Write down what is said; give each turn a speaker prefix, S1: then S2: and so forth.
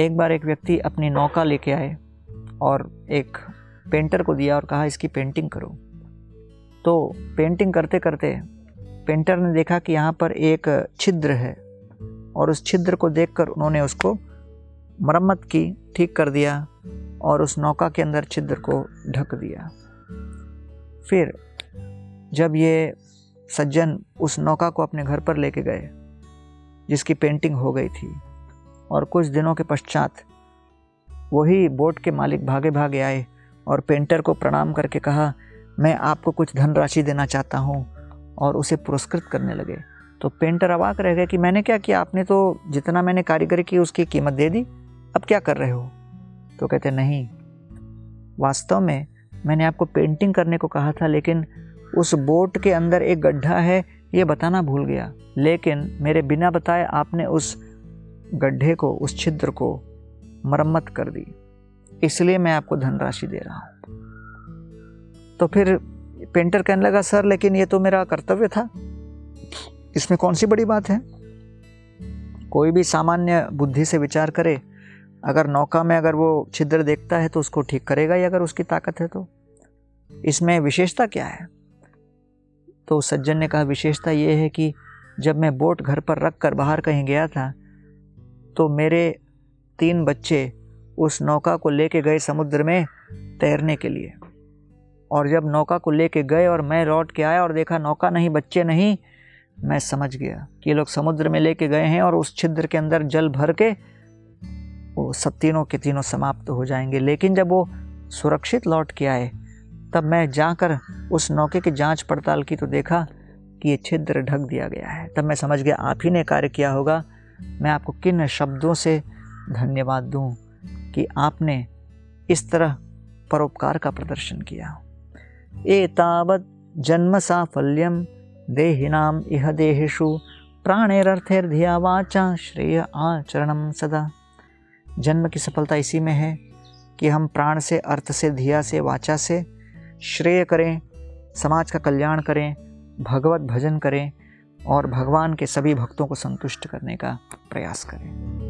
S1: एक बार एक व्यक्ति अपनी नौका लेके आए और एक पेंटर को दिया और कहा, इसकी पेंटिंग करो। तो पेंटिंग करते करते पेंटर ने देखा कि यहाँ पर एक छिद्र है और उस छिद्र को देखकर उन्होंने उसको मरम्मत की, ठीक कर दिया और उस नौका के अंदर छिद्र को ढक दिया। फिर जब ये सज्जन उस नौका को अपने घर पर लेके गए, जिसकी पेंटिंग हो गई थी और कुछ दिनों के पश्चात वही बोट के मालिक भागे भागे आए और पेंटर को प्रणाम करके कहा, मैं आपको कुछ धनराशि देना चाहता हूँ। और उसे पुरस्कृत करने लगे। तो पेंटर अवाक रह गए कि, मैंने क्या किया? आपने तो जितना मैंने कारीगरी की उसकी कीमत दे दी। अब क्या कर रहे हो? तो कहते, नहीं। वास्तव में मैंने आपको पेंटिंग करने को कहा था, लेकिन उस बोट के अंदर एक गड्ढा है, ये बताना भूल गया। लेकिन मेरे बिना बताए आपने उस गड्ढे को, उस छिद्र को मरम्मत कर दी। इसलिए मैं आपको धनराशि दे रहा हूँ। तो फिर पेंटर कहने लगा, सर, लेकिन ये तो मेरा कर्तव्य था। इसमें कौन सी बड़ी बात है? कोई भी सामान्य बुद्धि से विचार करे। अगर नौका में अगर वो छिद्र देखता है तो उसको ठीक करेगा ही अगर उसकी ताकत है तो। इसमें विशेषता क्या है? तो सज्जन ने कहा, विशेषता ये है कि जब मैं बोट घर पर रख कर बाहर कहीं गया था तो मेरे तीन बच्चे उस नौका को लेके गए समुद्र में तैरने के लिए। और जब नौका को लेके गए और मैं लौट के आया और देखा नौका नहीं, बच्चे नहीं, मैं समझ गया कि ये लोग समुद्र में लेके गए हैं और उस छिद्र के अंदर जल भर के वो सब तीनों के तीनों समाप्त हो जाएँगे। लेकिन जब वो सुरक्षित लौट के आए, तब मैं जाकर उस नौके की जाँच पड़ताल की तो देखा कि ये छिद्र ढक दिया गया है। तब मैं समझ गया, आप ही ने कार्य किया होगा। मैं आपको किन शब्दों से धन्यवाद दूँ कि आपने इस तरह परोपकार का प्रदर्शन किया? एतावत् जन्म साफल्यम देहिनाम इह देहेशु प्राणेरर्थेर्धिया वाचा श्रेय आचरणम सदा। जन्म की सफलता इसी में है कि हम प्राण से, अर्थ से, धिया से, वाचा से श्रेय करें, समाज का कल्याण करें, भगवत भजन करें और भगवान के सभी भक्तों को संतुष्ट करने का प्रयास करें।